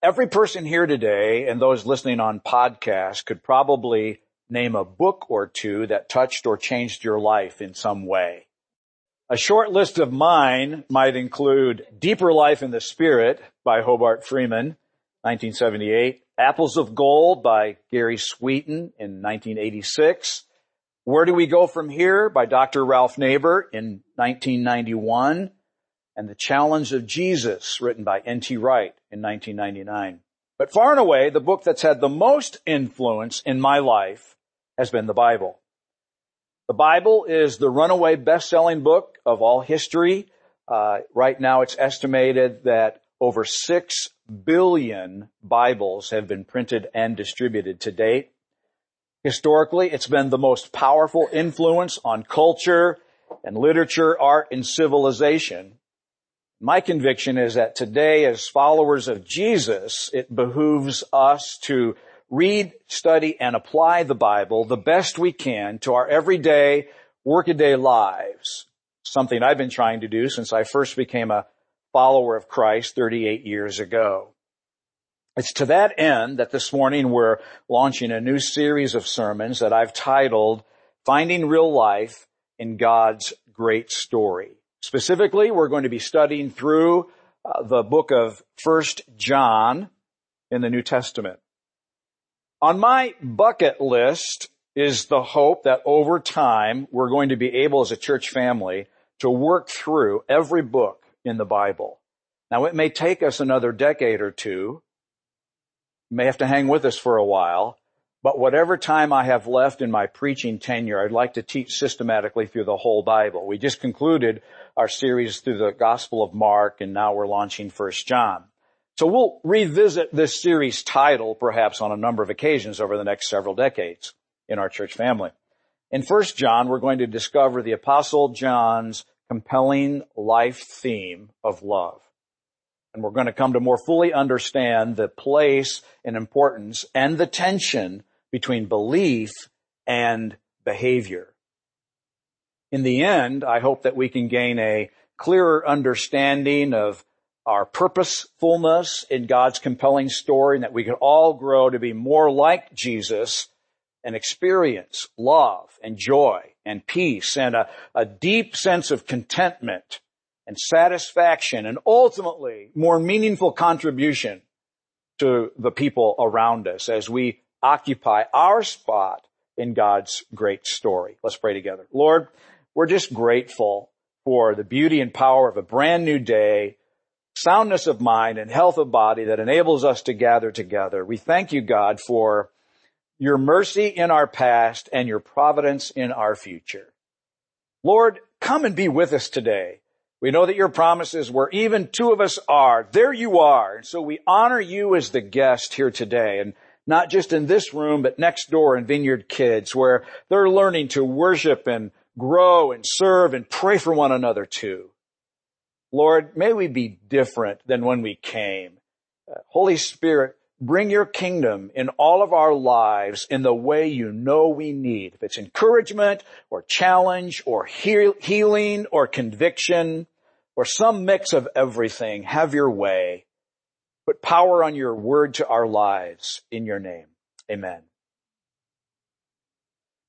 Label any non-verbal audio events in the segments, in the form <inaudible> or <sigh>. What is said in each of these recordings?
Every person here today and those listening on podcasts could probably name a book or two that touched or changed your life in some way. A short list of mine might include Deeper Life in the Spirit by Hobart Freeman, 1978, Apples of Gold by Gary Sweeten in 1986, Where Do We Go From Here by Dr. Ralph Neighbour in 1991, and The Challenge of Jesus, written by N.T. Wright in 1999. But far and away, the book that's had the most influence in my life has been the Bible. The Bible is the runaway best-selling book of all history. Uh, right now, it's estimated that over six billion Bibles have been printed and distributed to date. Historically, it's been the most powerful influence on culture and literature, art, and civilization. My conviction is that today as followers of Jesus, it behooves us to read, study, and apply the Bible the best we can to our everyday, workaday lives. Something I've been trying to do since I first became a follower of Christ 38 years ago. It's to that end that this morning we're launching a new series of sermons that I've titled Finding Real Life in God's Great Story. Specifically, we're going to be studying through uh, the book of First John in the New Testament. On my bucket list is the hope that over time we're going to be able as a church family to work through every book in the Bible. Now it may take us another decade or two, may have to hang with us for a while, but whatever time I have left in my preaching tenure, I'd like to teach systematically through the whole Bible. We just concluded our series through the Gospel of Mark and now we're launching First John. So we'll revisit this series title perhaps on a number of occasions over the next several decades in our church family. In First John, we're going to discover the Apostle John's compelling life theme of love. And we're going to come to more fully understand the place and importance and the tension between belief and behavior. In the end, I hope that we can gain a clearer understanding of our purposefulness in God's compelling story and that we can all grow to be more like Jesus and experience love and joy and peace and a, a deep sense of contentment and satisfaction and ultimately more meaningful contribution to the people around us as we occupy our spot in God's great story. Let's pray together. Lord, we're just grateful for the beauty and power of a brand new day, soundness of mind and health of body that enables us to gather together. We thank you, God, for your mercy in our past and your providence in our future. Lord, come and be with us today. We know that your promises where even two of us are, there you are. And so we honor you as the guest here today. And not just in this room, but next door in Vineyard Kids, where they're learning to worship and grow and serve and pray for one another too. Lord, may we be different than when we came. Uh, Holy Spirit, bring your kingdom in all of our lives in the way you know we need. If it's encouragement or challenge or heal- healing or conviction or some mix of everything, have your way. Put power on your word to our lives in your name. Amen.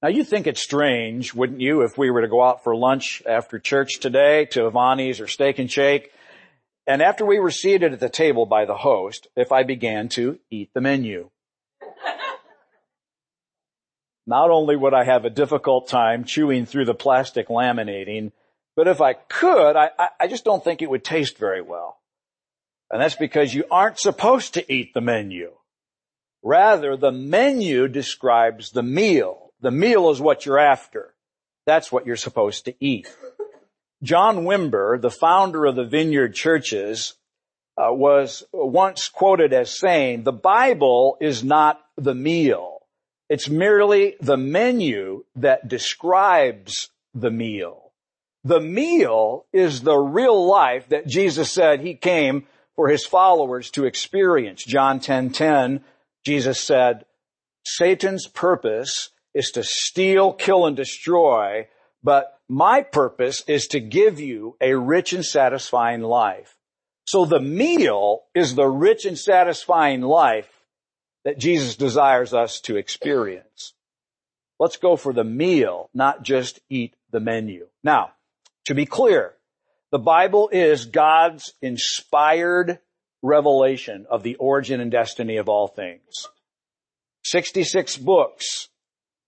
Now you think it's strange, wouldn't you, if we were to go out for lunch after church today to Avanti's or Steak and Shake, and after we were seated at the table by the host, if I began to eat the menu. <laughs> Not only would I have a difficult time chewing through the plastic laminating, but if I could, I, I just don't think it would taste very well. And that's because you aren't supposed to eat the menu. Rather, the menu describes the meal. The meal is what you're after. That's what you're supposed to eat. John Wimber, the founder of the Vineyard Churches, uh, was once quoted as saying, the Bible is not the meal. It's merely the menu that describes the meal. The meal is the real life that Jesus said he came for his followers to experience. John 10:10, 10, 10, Jesus said, Satan's purpose is to steal, kill, and destroy, but my purpose is to give you a rich and satisfying life. So the meal is the rich and satisfying life that Jesus desires us to experience. Let's go for the meal, not just eat the menu. Now, to be clear, the Bible is God's inspired revelation of the origin and destiny of all things. 66 books.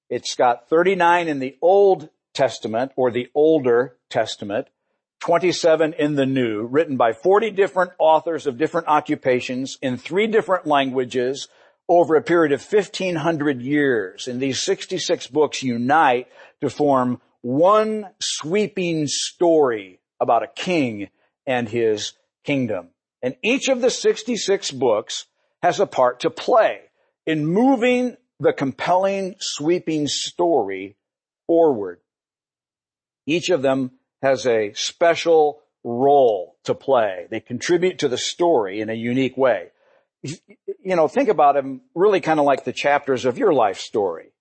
It's got 39 in the Old Testament or the older Testament, 27 in the New, written by 40 different authors of different occupations in three different languages over a period of 1500 years. And these 66 books unite to form one sweeping story about a king and his kingdom. And each of the 66 books has a part to play in moving the compelling, sweeping story forward. Each of them has a special role to play. They contribute to the story in a unique way. You know, think about them really kind of like the chapters of your life story.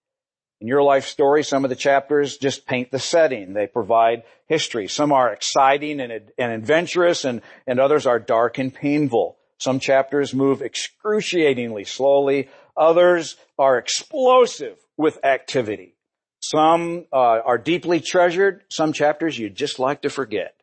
In your life story, some of the chapters just paint the setting. They provide history. Some are exciting and, and adventurous and, and others are dark and painful. Some chapters move excruciatingly slowly. Others are explosive with activity. Some uh, are deeply treasured. Some chapters you'd just like to forget.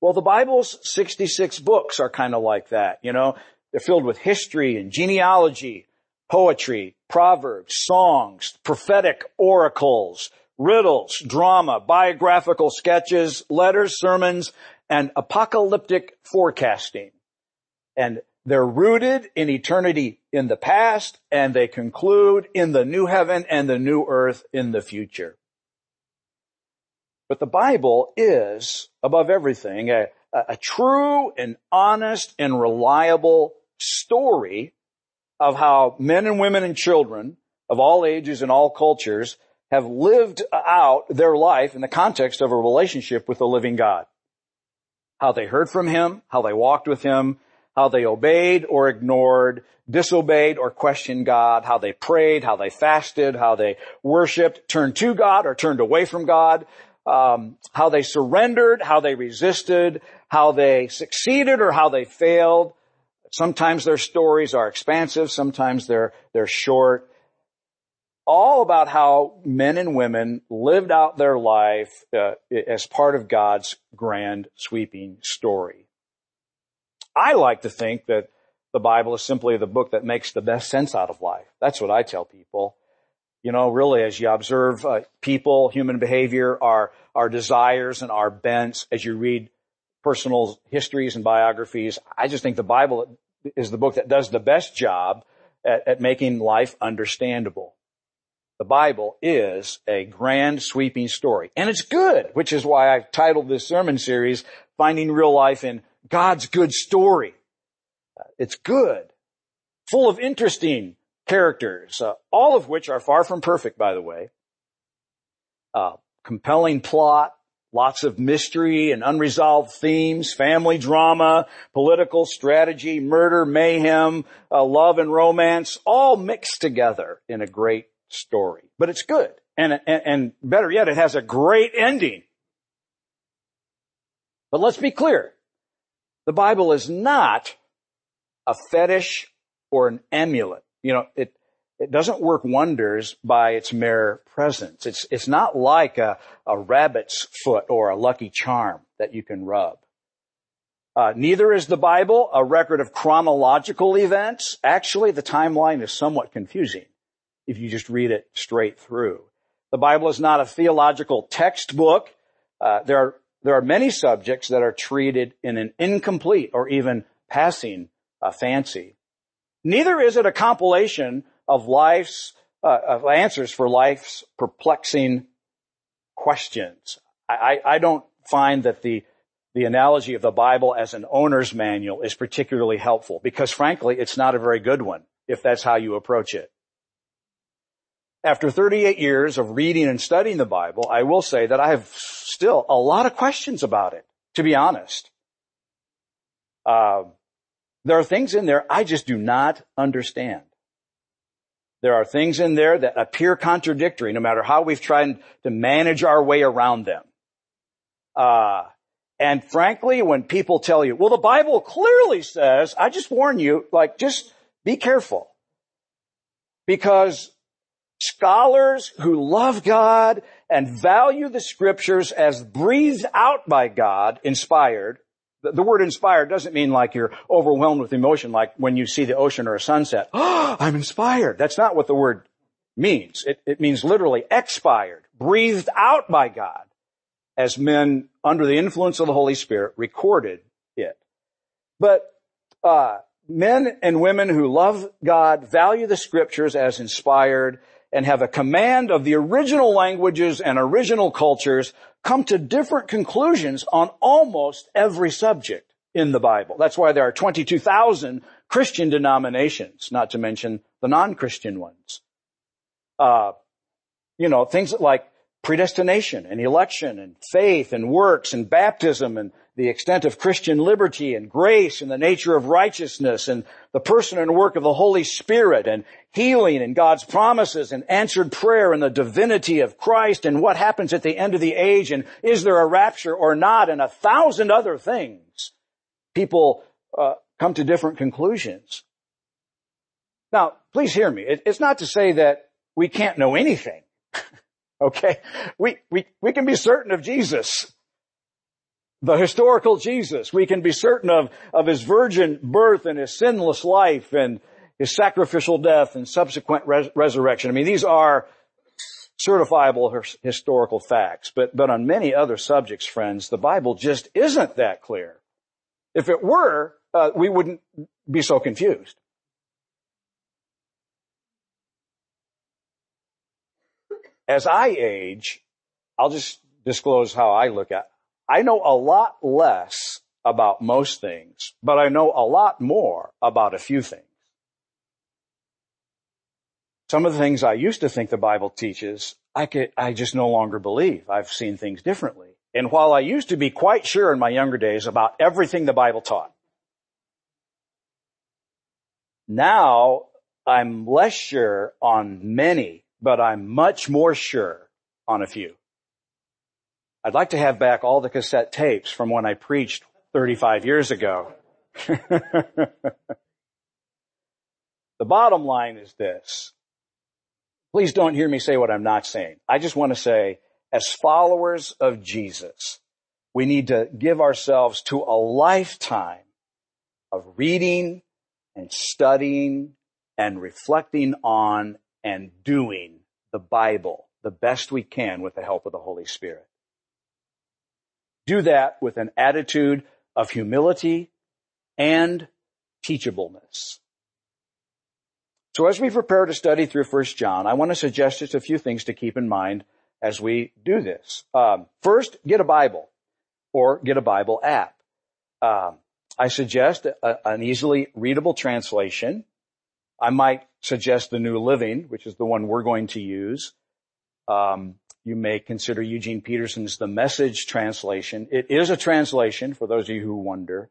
Well, the Bible's 66 books are kind of like that, you know. They're filled with history and genealogy, poetry, proverbs, songs, prophetic oracles, riddles, drama, biographical sketches, letters, sermons, and apocalyptic forecasting. And they're rooted in eternity in the past and they conclude in the new heaven and the new earth in the future. But the Bible is, above everything, a, a true and honest and reliable story of how men and women and children of all ages and all cultures have lived out their life in the context of a relationship with the living God. How they heard from Him, how they walked with Him, how they obeyed or ignored, disobeyed or questioned God, how they prayed, how they fasted, how they worshiped, turned to God or turned away from God, um, how they surrendered, how they resisted, how they succeeded or how they failed. Sometimes their stories are expansive, sometimes they're, they're short. All about how men and women lived out their life uh, as part of God's grand sweeping story. I like to think that the Bible is simply the book that makes the best sense out of life. That's what I tell people. You know, really, as you observe uh, people, human behavior, our our desires and our bents, as you read personal histories and biographies, I just think the Bible is the book that does the best job at, at making life understandable. The Bible is a grand sweeping story, and it's good, which is why I've titled this sermon series "Finding Real Life in God's good story. It's good, full of interesting characters, uh, all of which are far from perfect, by the way. Uh, compelling plot, lots of mystery and unresolved themes, family drama, political strategy, murder, mayhem, uh, love and romance, all mixed together in a great story. But it's good. And, and, and better yet, it has a great ending. But let's be clear. The Bible is not a fetish or an amulet. You know, it, it doesn't work wonders by its mere presence. It's, it's not like a, a rabbit's foot or a lucky charm that you can rub. Uh, neither is the Bible a record of chronological events. Actually, the timeline is somewhat confusing if you just read it straight through. The Bible is not a theological textbook. Uh, there are there are many subjects that are treated in an incomplete or even passing uh, fancy. Neither is it a compilation of life's uh, of answers for life's perplexing questions. I, I, don't find that the the analogy of the Bible as an owner's manual is particularly helpful because frankly, it's not a very good one if that's how you approach it. After 38 years of reading and studying the Bible, I will say that I have still a lot of questions about it, to be honest. Uh, there are things in there I just do not understand. There are things in there that appear contradictory no matter how we've tried to manage our way around them. Uh, And frankly, when people tell you, well, the Bible clearly says, I just warn you, like, just be careful. Because scholars who love God and value the scriptures as breathed out by God, inspired, the word inspired doesn't mean like you're overwhelmed with emotion, like when you see the ocean or a sunset. <gasps> I'm inspired. That's not what the word means. It, it means literally expired, breathed out by God as men under the influence of the Holy Spirit recorded it. But uh, men and women who love God value the scriptures as inspired and have a command of the original languages and original cultures come to different conclusions on almost every subject in the Bible. That's why there are 22,000 Christian denominations, not to mention the non-Christian ones. Uh, you know, things like predestination and election and faith and works and baptism and the extent of Christian liberty and grace and the nature of righteousness and the person and work of the Holy Spirit and healing and God's promises and answered prayer and the divinity of Christ and what happens at the end of the age and is there a rapture or not and a thousand other things. People uh, come to different conclusions. Now, please hear me. It, it's not to say that we can't know anything. <laughs> Okay? We, we, we can be certain of Jesus. The historical Jesus. We can be certain of, of his virgin birth and his sinless life and his sacrificial death and subsequent res- resurrection. I mean, these are certifiable historical facts. But, but on many other subjects, friends, the Bible just isn't that clear. If it were, uh, we wouldn't be so confused. as I age, I'll just disclose how I look at. I know a lot less about most things, but I know a lot more about a few things. Some of the things I used to think the Bible teaches, I could, I just no longer believe. I've seen things differently. And while I used to be quite sure in my younger days about everything the Bible taught, now I'm less sure on many but I'm much more sure on a few. I'd like to have back all the cassette tapes from when I preached 35 years ago. <laughs> the bottom line is this. Please don't hear me say what I'm not saying. I just want to say, as followers of Jesus, we need to give ourselves to a lifetime of reading and studying and reflecting on and doing the Bible the best we can with the help of the Holy Spirit. Do that with an attitude of humility and teachableness. So as we prepare to study through 1 John, I want to suggest just a few things to keep in mind as we do this. Um, first, get a Bible or get a Bible app. Um, I suggest a, an easily readable translation. I might suggest the New Living, which is the one we're going to use. Um, you may consider Eugene Peterson's The Message translation. It is a translation for those of you who wonder.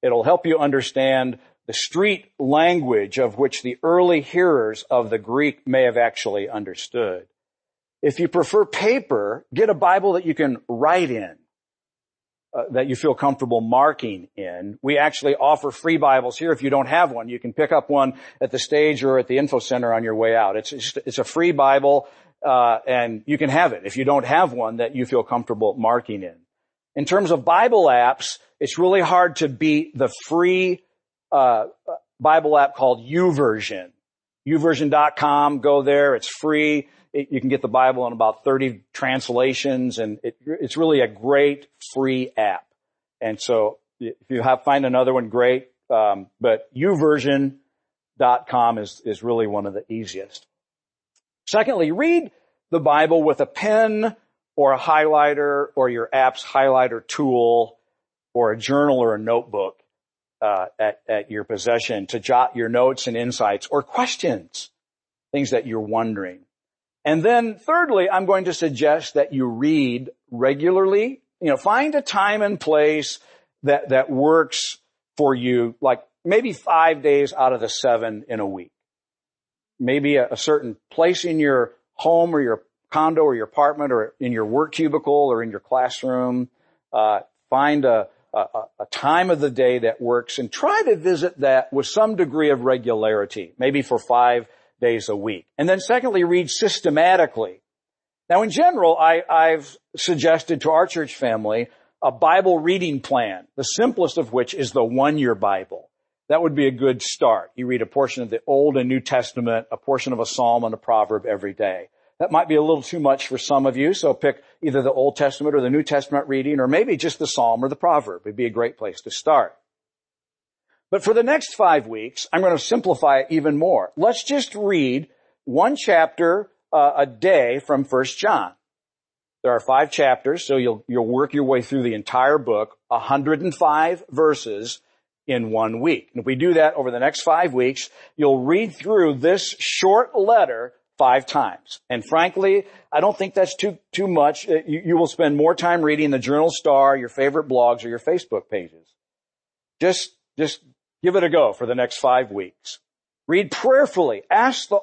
It'll help you understand the street language of which the early hearers of the Greek may have actually understood. If you prefer paper, get a Bible that you can write in uh, that you feel comfortable marking in. We actually offer free Bibles here. If you don't have one, you can pick up one at the stage or at the info center on your way out. It's it's a free Bible, uh, and you can have it if you don't have one that you feel comfortable marking in. In terms of Bible apps, it's really hard to beat the free uh, Bible app called YouVersion. YouVersion.com. Go there. It's free. It, you can get the Bible in about 30 translations and it, it's really a great free app. And so if you have, find another one, great. Um, but youversion.com is, is really one of the easiest. Secondly, read the Bible with a pen or a highlighter or your app's highlighter tool or a journal or a notebook uh, at, at your possession to jot your notes and insights or questions, things that you're wondering. And then thirdly, I'm going to suggest that you read regularly. You know, find a time and place that, that works for you, like maybe five days out of the seven in a week. Maybe a, a certain place in your home or your condo or your apartment or in your work cubicle or in your classroom. Uh, Find a, a, a, time of the day that works and try to visit that with some degree of regularity, maybe for five days a week. And then secondly, read systematically. Now in general, I, I've suggested to our church family a Bible reading plan, the simplest of which is the one-year Bible. That would be a good start. You read a portion of the Old and New Testament, a portion of a Psalm and a proverb every day. That might be a little too much for some of you, so pick either the Old Testament or the New Testament reading, or maybe just the Psalm or the proverb. It'd be a great place to start. But for the next five weeks, I'm going to simplify it even more. Let's just read one chapter uh, a day from First John. There are five chapters, so you'll, you'll work your way through the entire book, 105 verses in one week. And if we do that over the next five weeks, you'll read through this short letter five times. And frankly, I don't think that's too, too much. Uh, you, you will spend more time reading the Journal Star, your favorite blogs, or your Facebook pages. Just, just give it a go for the next five weeks. Read prayerfully. Ask the,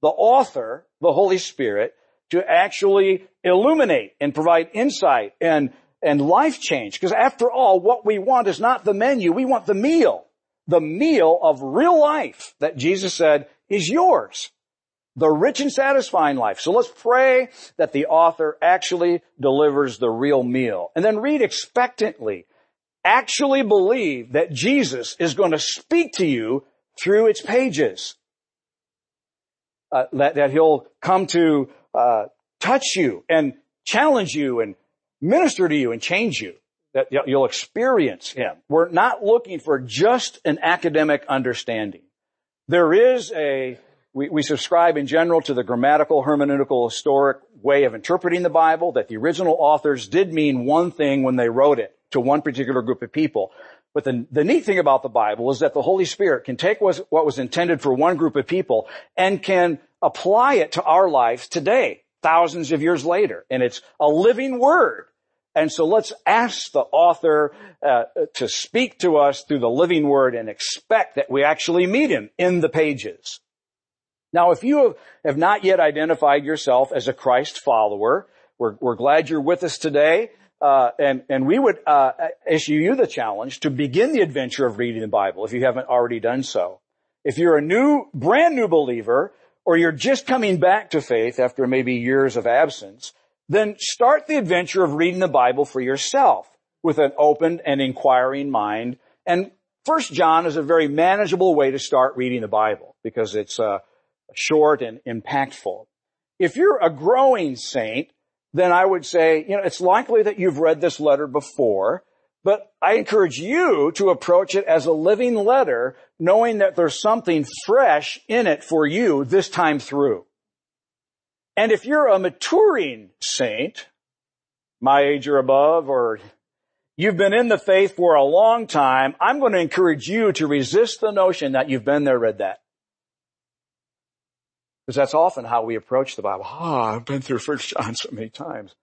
the author, the Holy Spirit, to actually illuminate and provide insight and, and life change. Because after all, what we want is not the menu, we want the meal. The meal of real life that Jesus said is yours. The rich and satisfying life. So let's pray that the author actually delivers the real meal. And then read expectantly. Actually believe that Jesus is going to speak to you through its pages. Uh, that, that he'll come to uh, touch you and challenge you and minister to you and change you. That you'll experience Him. We're not looking for just an academic understanding. There is a, we, we subscribe in general to the grammatical, hermeneutical, historic way of interpreting the Bible, that the original authors did mean one thing when they wrote it to one particular group of people. But the, the neat thing about the Bible is that the Holy Spirit can take what was intended for one group of people and can apply it to our lives today, thousands of years later. And it's a living word. And so let's ask the author uh, to speak to us through the living word and expect that we actually meet him in the pages. Now, if you have not yet identified yourself as a Christ follower, we're, we're glad you're with us today. Uh, and, and we would uh, issue you the challenge to begin the adventure of reading the Bible if you haven't already done so. If you're a new, brand new believer, or you're just coming back to faith after maybe years of absence, then start the adventure of reading the Bible for yourself with an open and inquiring mind. And First John is a very manageable way to start reading the Bible because it's uh, short and impactful. If you're a growing saint, then I would say, you know, it's likely that you've read this letter before, but I encourage you to approach it as a living letter, knowing that there's something fresh in it for you this time through. And if you're a maturing saint, my age or above, or you've been in the faith for a long time, I'm going to encourage you to resist the notion that you've been there, read that. Because that's often how we approach the Bible. Ah, oh, I've been through First John so many times.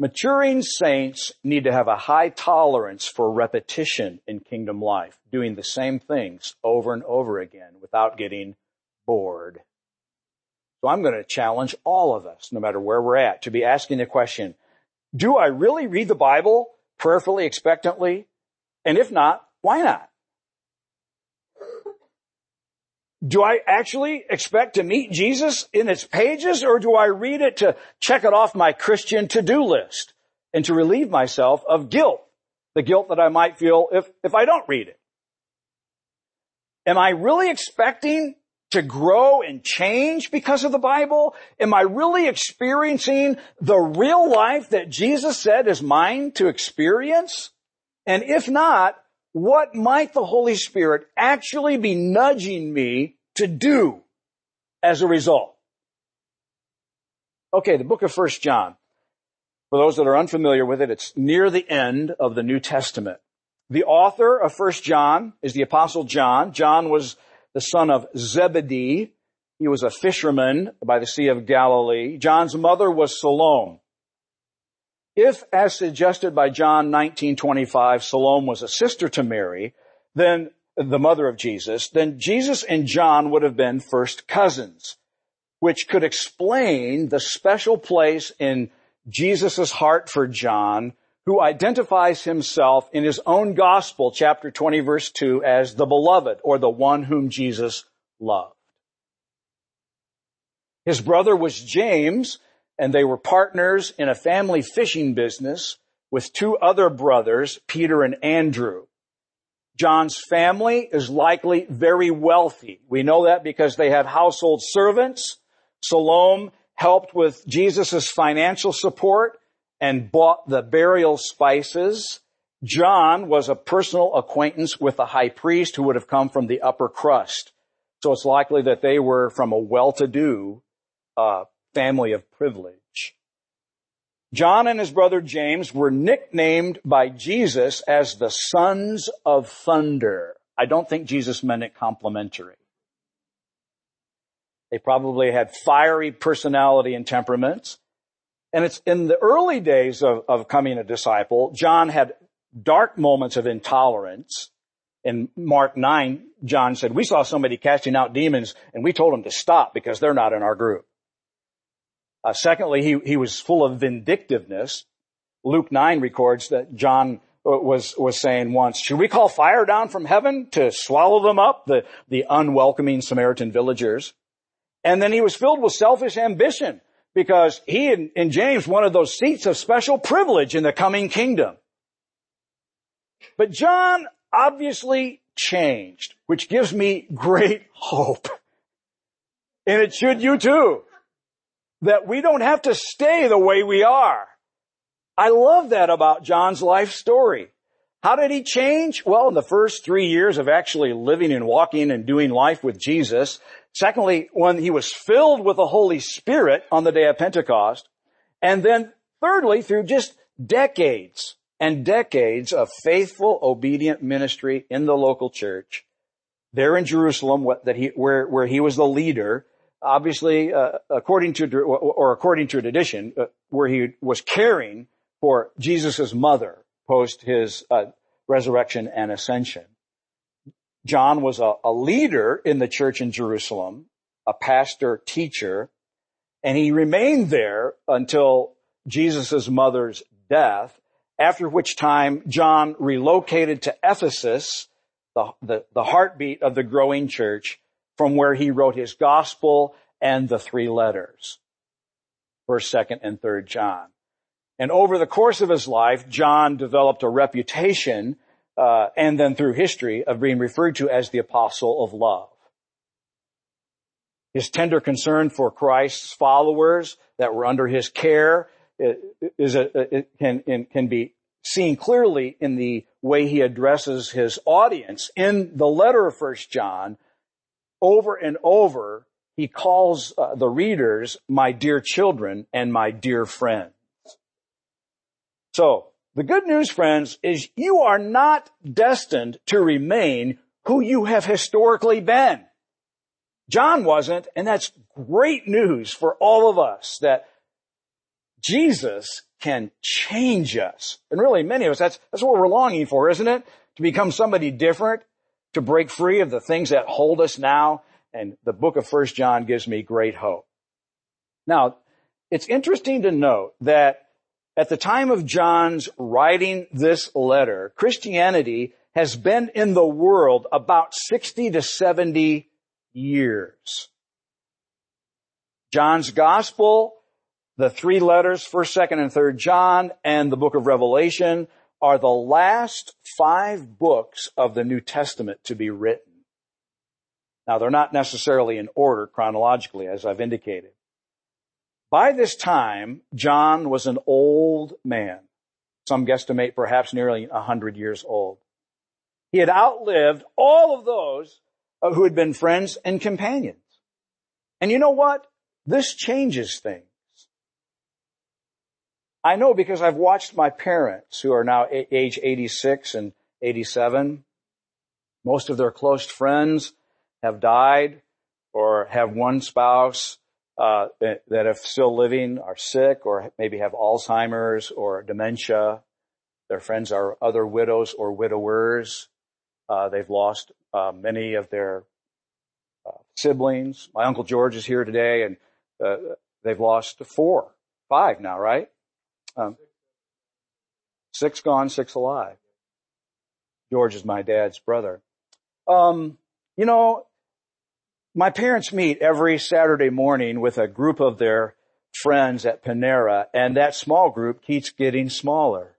Maturing saints need to have a high tolerance for repetition in kingdom life, doing the same things over and over again without getting bored. So I'm going to challenge all of us, no matter where we're at, to be asking the question, do I really read the Bible prayerfully, expectantly? And if not, why not? Do I actually expect to meet Jesus in its pages or do I read it to check it off my Christian to-do list and to relieve myself of guilt, the guilt that I might feel if, if I don't read it? Am I really expecting to grow and change because of the Bible? Am I really experiencing the real life that Jesus said is mine to experience? And if not, what might the Holy Spirit actually be nudging me to do as a result? Okay, the book of First John. For those that are unfamiliar with it, it's near the end of the New Testament. The author of First John is the apostle John. John was the son of Zebedee. He was a fisherman by the Sea of Galilee. John's mother was Salome. If, as suggested by John 19:25, Salome was a sister to Mary, then the mother of Jesus, then Jesus and John would have been first cousins, which could explain the special place in Jesus' heart for John, who identifies himself in his own gospel, chapter 20 verse 2, as the beloved or the one whom Jesus loved. His brother was James and they were partners in a family fishing business with two other brothers, Peter and Andrew. John's family is likely very wealthy. We know that because they had household servants. Salome helped with Jesus' financial support and bought the burial spices. John was a personal acquaintance with the high priest who would have come from the upper crust. So it's likely that they were from a well-to-do uh, family of privilege. John and his brother James were nicknamed by Jesus as the sons of thunder. I don't think Jesus meant it complimentary. They probably had fiery personality and temperaments. And it's in the early days of, of coming a disciple, John had dark moments of intolerance. In Mark 9, John said, we saw somebody casting out demons and we told them to stop because they're not in our group. Uh, secondly, he, he was full of vindictiveness. Luke 9 records that John uh, was, was saying once, should we call fire down from heaven to swallow them up? The, the unwelcoming Samaritan villagers. And then he was filled with selfish ambition because he and, and James wanted those seats of special privilege in the coming kingdom. But John obviously changed, which gives me great <laughs> hope. And it should you too. That we don't have to stay the way we are. I love that about John's life story. How did he change? Well, in the first three years of actually living and walking and doing life with Jesus, Secondly, when he was filled with the Holy Spirit on the day of Pentecost. And then thirdly, through just decades and decades of faithful, obedient ministry in the local church, there in Jerusalem, that he, where, where he was the leader, obviously, uh, according to, or according to tradition, uh, where he was caring for Jesus' mother post his uh, resurrection and ascension. John was a, a leader in the church in Jerusalem, a pastor, teacher, and he remained there until Jesus' mother's death, after which time John relocated to Ephesus, the, the, the, heartbeat of the growing church, from where he wrote his gospel and the three letters. First, second, and third John. And over the course of his life, John developed a reputation uh, and then through history of being referred to as the apostle of love. His tender concern for Christ's followers that were under his care is a, it can, can be seen clearly in the way he addresses his audience. In the letter of First John, over and over, he calls uh, the readers my dear children and my dear friends. So, the good news, friends, is you are not destined to remain who you have historically been. John wasn't, and that's great news for all of us that Jesus can change us. And really many of us, that's, that's what we're longing for, isn't it? To become somebody different, to break free of the things that hold us now. And the book of First John gives me great hope. Now, it's interesting to note that at the time of John's writing this letter, Christianity has been in the world about 60 to 70 years. John's gospel, the three letters, 1st, 2nd, and 3rd John, and the book of Revelation are the last five books of the New Testament to be written. Now they're not necessarily in order chronologically, as I've indicated. By this time, John was an old man. Some guesstimate perhaps nearly a hundred years old. He had outlived all of those uh, who had been friends and companions. And you know what? This changes things. I know because I've watched my parents who are now age 86 and 87. Most of their close friends have died or have one spouse uh, that if still living are sick or maybe have Alzheimer's or dementia. Their friends are other widows or widowers. Uh, they've lost uh, many of their uh, siblings. My uncle George is here today, and uh, they've lost four, five now, right? Um, Six gone, six alive. George is my dad's brother. Um, you know, my parents meet every Saturday morning with a group of their friends at Panera, and that small group keeps getting smaller.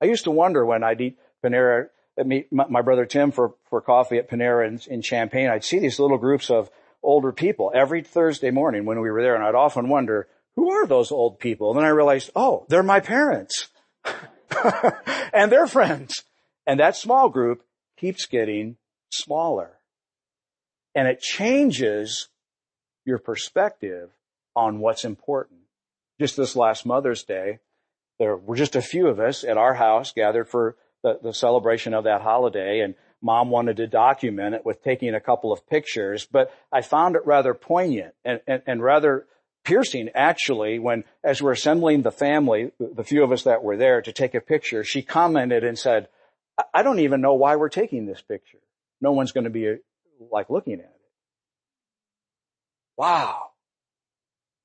I used to wonder when I'd eat Panera, meet my brother Tim for, for coffee at Panera in, in Champaign, I'd see these little groups of older people every Thursday morning when we were there, and I'd often wonder, who are those old people? And then I realized, oh, they're my parents. <laughs> and their friends. And that small group keeps getting smaller. And it changes your perspective on what's important. Just this last Mother's Day, there were just a few of us at our house gathered for the, the celebration of that holiday and mom wanted to document it with taking a couple of pictures, but I found it rather poignant and, and, and rather piercing actually when as we're assembling the family, the few of us that were there to take a picture, she commented and said, I don't even know why we're taking this picture. No one's going to be like looking at it. Wow.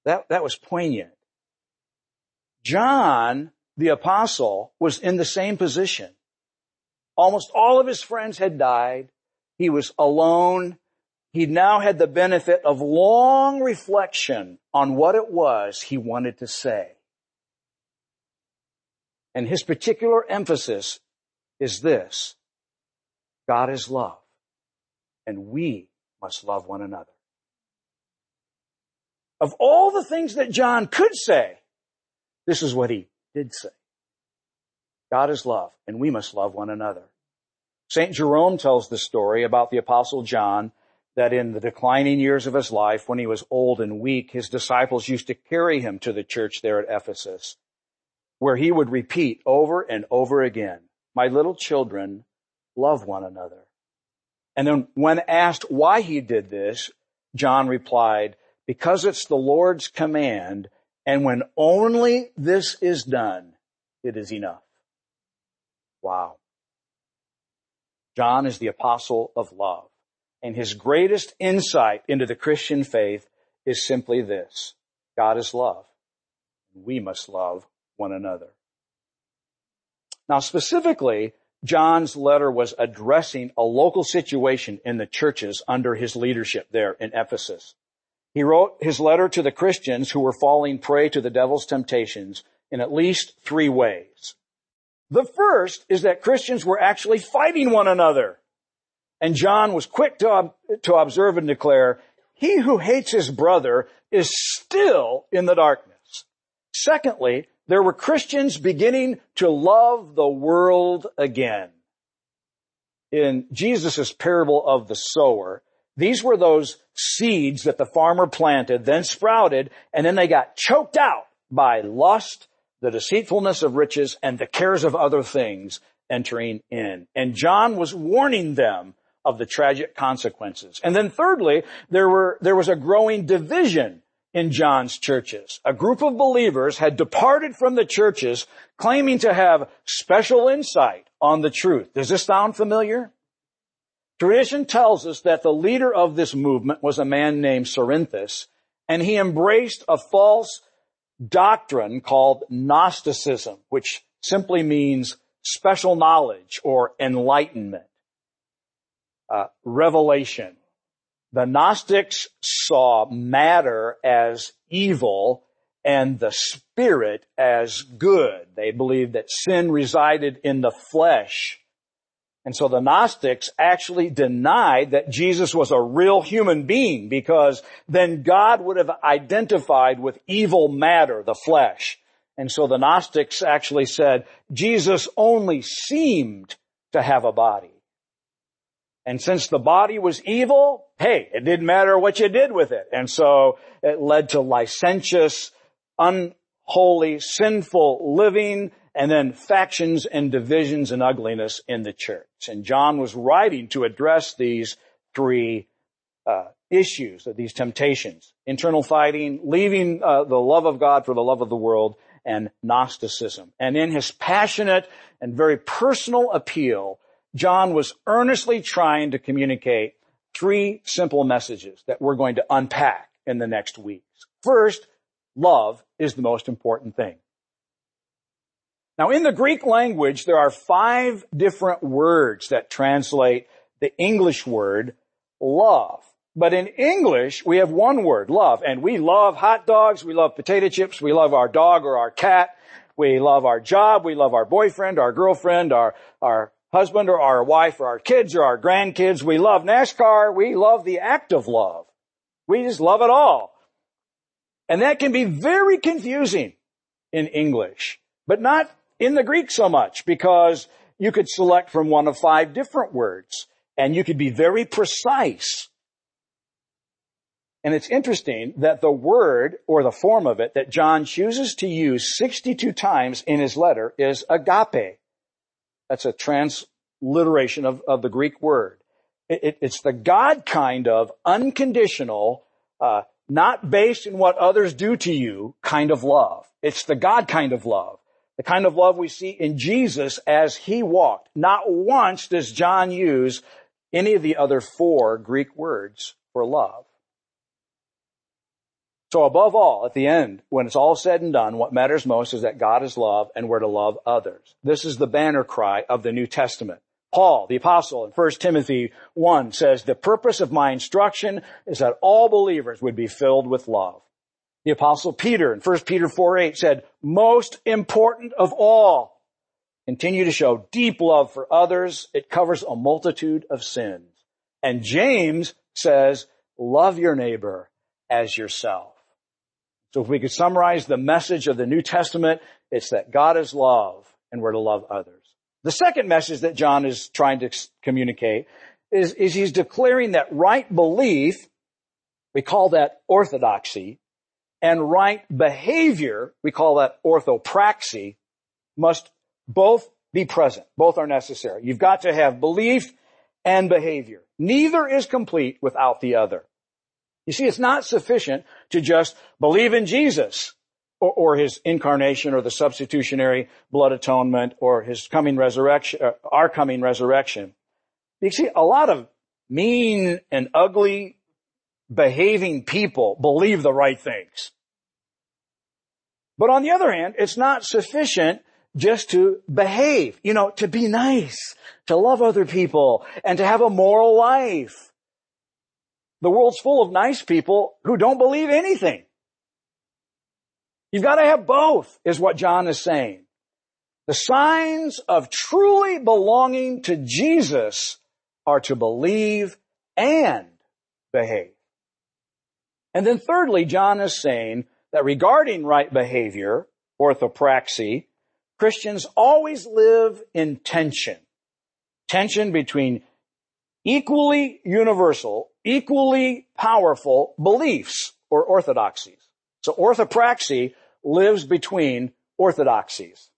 That, that was poignant. John, the apostle, was in the same position. Almost all of his friends had died. He was alone. He now had the benefit of long reflection on what it was he wanted to say. And his particular emphasis is this. God is love and we must love one another. Of all the things that John could say, this is what he did say. God is love, and we must love one another. St. Jerome tells the story about the apostle John that in the declining years of his life, when he was old and weak, his disciples used to carry him to the church there at Ephesus, where he would repeat over and over again, my little children, love one another. And then when asked why he did this, John replied, because it's the Lord's command, and when only this is done, it is enough. Wow. John is the apostle of love, and his greatest insight into the Christian faith is simply this. God is love. We must love one another. Now specifically, John's letter was addressing a local situation in the churches under his leadership there in Ephesus. He wrote his letter to the Christians who were falling prey to the devil's temptations in at least three ways. The first is that Christians were actually fighting one another. And John was quick to, to observe and declare, he who hates his brother is still in the darkness. Secondly, there were Christians beginning to love the world again. In Jesus' parable of the sower, these were those seeds that the farmer planted, then sprouted, and then they got choked out by lust, the deceitfulness of riches, and the cares of other things entering in. And John was warning them of the tragic consequences. And then thirdly, there were, there was a growing division in John's churches. A group of believers had departed from the churches claiming to have special insight on the truth. Does this sound familiar? Tradition tells us that the leader of this movement was a man named Cerinthus, and he embraced a false doctrine called Gnosticism, which simply means special knowledge or enlightenment, uh, revelation. The Gnostics saw matter as evil and the spirit as good. They believed that sin resided in the flesh. And so the Gnostics actually denied that Jesus was a real human being because then God would have identified with evil matter, the flesh. And so the Gnostics actually said Jesus only seemed to have a body. And since the body was evil, hey, it didn't matter what you did with it. And so it led to licentious, unholy, sinful living, and then factions and divisions and ugliness in the church. And John was writing to address these three uh, issues, these temptations: internal fighting, leaving uh, the love of God for the love of the world, and Gnosticism. And in his passionate and very personal appeal, John was earnestly trying to communicate three simple messages that we're going to unpack in the next weeks. First, love is the most important thing. Now in the Greek language, there are five different words that translate the English word love. But in English, we have one word, love. And we love hot dogs, we love potato chips, we love our dog or our cat, we love our job, we love our boyfriend, our girlfriend, our, our husband or our wife or our kids or our grandkids. We love NASCAR, we love the act of love. We just love it all. And that can be very confusing in English, but not in the Greek so much because you could select from one of five different words and you could be very precise. And it's interesting that the word or the form of it that John chooses to use 62 times in his letter is agape. That's a transliteration of, of the Greek word. It, it, it's the God kind of unconditional, uh, not based in what others do to you kind of love. It's the God kind of love. The kind of love we see in Jesus as he walked. Not once does John use any of the other four Greek words for love. So above all, at the end, when it's all said and done, what matters most is that God is love and we're to love others. This is the banner cry of the New Testament. Paul, the apostle in 1 Timothy 1 says, the purpose of my instruction is that all believers would be filled with love. The apostle Peter in 1 Peter 4 8 said, most important of all, continue to show deep love for others. It covers a multitude of sins. And James says, love your neighbor as yourself. So if we could summarize the message of the New Testament, it's that God is love and we're to love others. The second message that John is trying to communicate is, is he's declaring that right belief, we call that orthodoxy, and right behavior, we call that orthopraxy, must both be present. Both are necessary. You've got to have belief and behavior. Neither is complete without the other. You see, it's not sufficient to just believe in Jesus or, or, his incarnation or the substitutionary blood atonement or his coming resurrection, uh, our coming resurrection. You see, a lot of mean and ugly behaving people believe the right things. But on the other hand, it's not sufficient just to behave, you know, to be nice, to love other people, and to have a moral life. The world's full of nice people who don't believe anything. You've got to have both, is what John is saying. The signs of truly belonging to Jesus are to believe and behave. And then thirdly, John is saying that regarding right behavior, orthopraxy, Christians always live in tension. Tension between equally universal, equally powerful beliefs or orthodoxies. So orthopraxy lives between orthodoxies.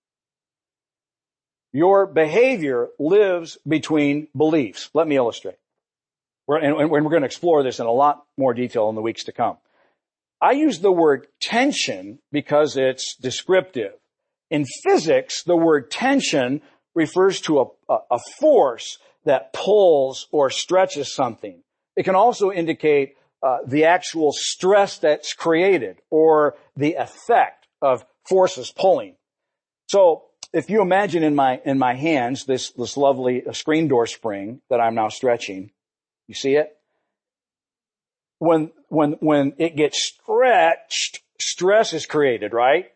Your behavior lives between beliefs. Let me illustrate. We're, and we're going to explore this in a lot more detail in the weeks to come. I use the word tension because it's descriptive. In physics, the word tension refers to a, a, a force that pulls or stretches something. It can also indicate uh, the actual stress that's created or the effect of forces pulling. So if you imagine in my in my hands this this lovely screen door spring that I'm now stretching, you see it? When when when it gets stretched, stress is created, right?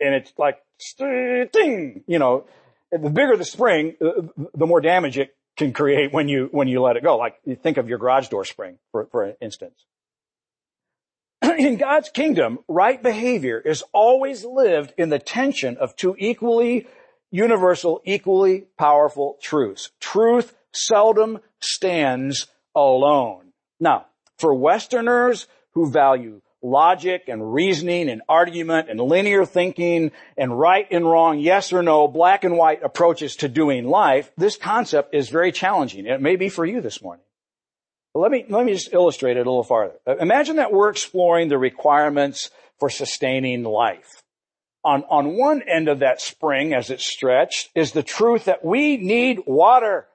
And it's like ding, you know, the bigger the spring, the more damage it can create when you, when you let it go. Like you think of your garage door spring, for, for instance. <clears throat> in God's kingdom, right behavior is always lived in the tension of two equally universal, equally powerful truths. Truth seldom stands alone. Now, for Westerners who value logic and reasoning and argument and linear thinking and right and wrong, yes or no, black and white approaches to doing life, this concept is very challenging. It may be for you this morning. But let me, let me just illustrate it a little farther. Uh, imagine that we're exploring the requirements for sustaining life. On, on one end of that spring as it's stretched is the truth that we need water.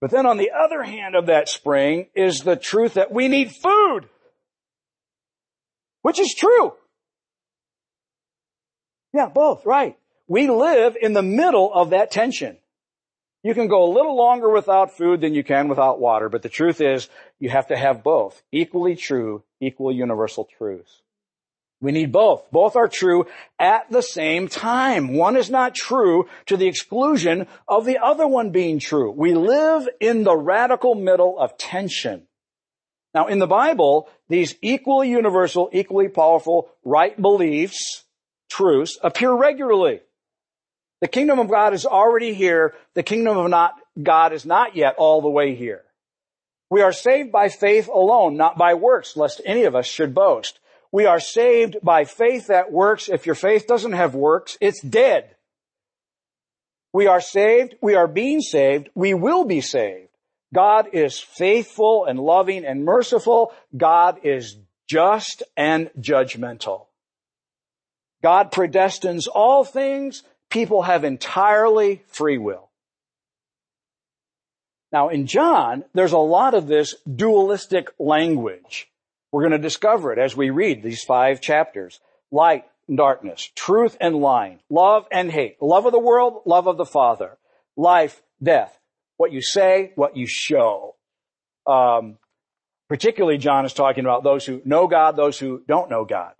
But then on the other hand of that spring is the truth that we need food. Which is true. Yeah, both, right. We live in the middle of that tension. You can go a little longer without food than you can without water, but the truth is you have to have both. Equally true, equal universal truths. We need both. Both are true at the same time. One is not true to the exclusion of the other one being true. We live in the radical middle of tension. Now in the Bible, these equally universal, equally powerful, right beliefs, truths appear regularly. The kingdom of God is already here. The kingdom of not, God is not yet all the way here. We are saved by faith alone, not by works, lest any of us should boast. We are saved by faith that works. If your faith doesn't have works, it's dead. We are saved. We are being saved. We will be saved. God is faithful and loving and merciful. God is just and judgmental. God predestines all things. People have entirely free will. Now in John, there's a lot of this dualistic language. We're going to discover it as we read these five chapters. Light and darkness, truth and lying, love and hate, love of the world, love of the Father, life, death, what you say, what you show. Um, particularly John is talking about those who know God, those who don't know God.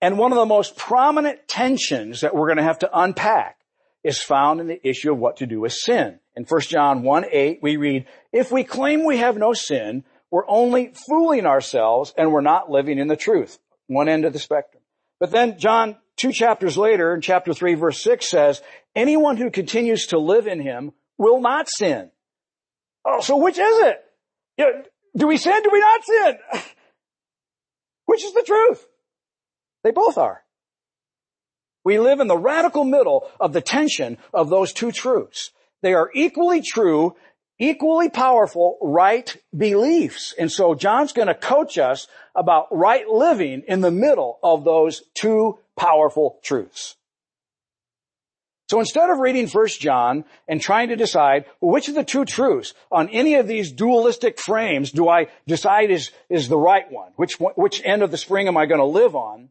And one of the most prominent tensions that we're going to have to unpack is found in the issue of what to do with sin. In 1 John 1 8, we read, if we claim we have no sin, we're only fooling ourselves and we're not living in the truth. One end of the spectrum. But then John, two chapters later, in chapter 3 verse 6 says, anyone who continues to live in him will not sin. Oh, so which is it? do we sin? Do we not sin? <laughs> Which is the truth? They both are. We live in the radical middle of the tension of those two truths. They are equally true, equally powerful, right beliefs. And so John's going to coach us about right living in the middle of those two powerful truths. So instead of reading 1 John and trying to decide which of the two truths on any of these dualistic frames do I decide is, is the right one? Which, which end of the spring am I going to live on?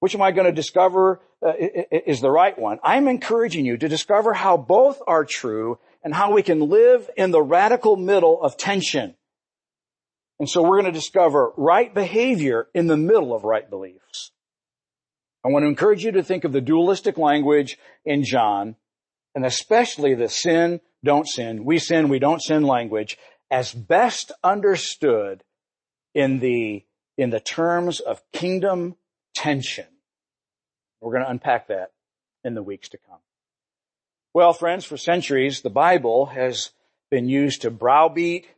Which am I going to discover uh, is the right one? I'm encouraging you to discover how both are true and how we can live in the radical middle of tension. And so we're going to discover right behavior in the middle of right beliefs. I want to encourage you to think of the dualistic language in John, and especially the sin, don't sin, we sin, we don't sin language, as best understood in the, in the terms of kingdom tension. We're going to unpack that in the weeks to come. Well, friends, for centuries, the Bible has been used to browbeat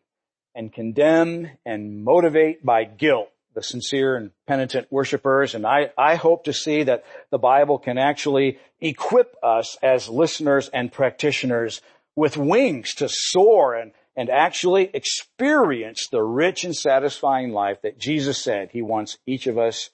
and condemn and motivate by guilt the sincere and penitent worshipers. And I, I hope to see that the Bible can actually equip us as listeners and practitioners with wings to soar and, and actually experience the rich and satisfying life that Jesus said he wants each of us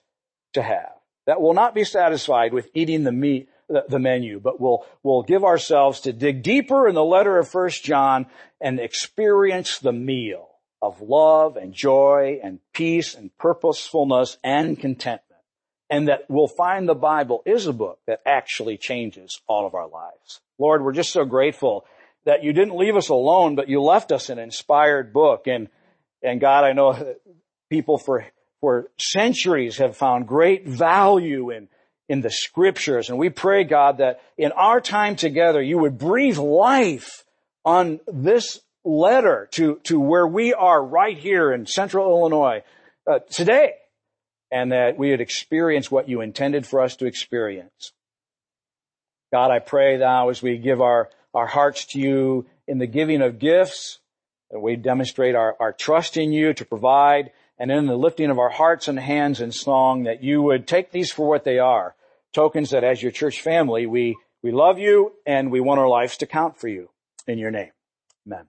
to have. That will not be satisfied with eating the meat, the, menu, but we'll, we'll give ourselves to dig deeper in the letter of First John and experience the meal of love and joy and peace and purposefulness and contentment. And that we'll find the Bible is a book that actually changes all of our lives. Lord, we're just so grateful that you didn't leave us alone, but you left us an inspired book. And, and God, I know <laughs> people for for centuries have found great value in, in the scriptures. And we pray, God, that in our time together, you would breathe life on this letter to, to where we are right here in central Illinois uh, today. And that we would experience what you intended for us to experience. God, I pray now as we give our, our hearts to you in the giving of gifts, that we demonstrate our, our trust in you to provide and in the lifting of our hearts and hands in song that you would take these for what they are. Tokens that as your church family, we, we love you and we want our lives to count for you in your name. Amen.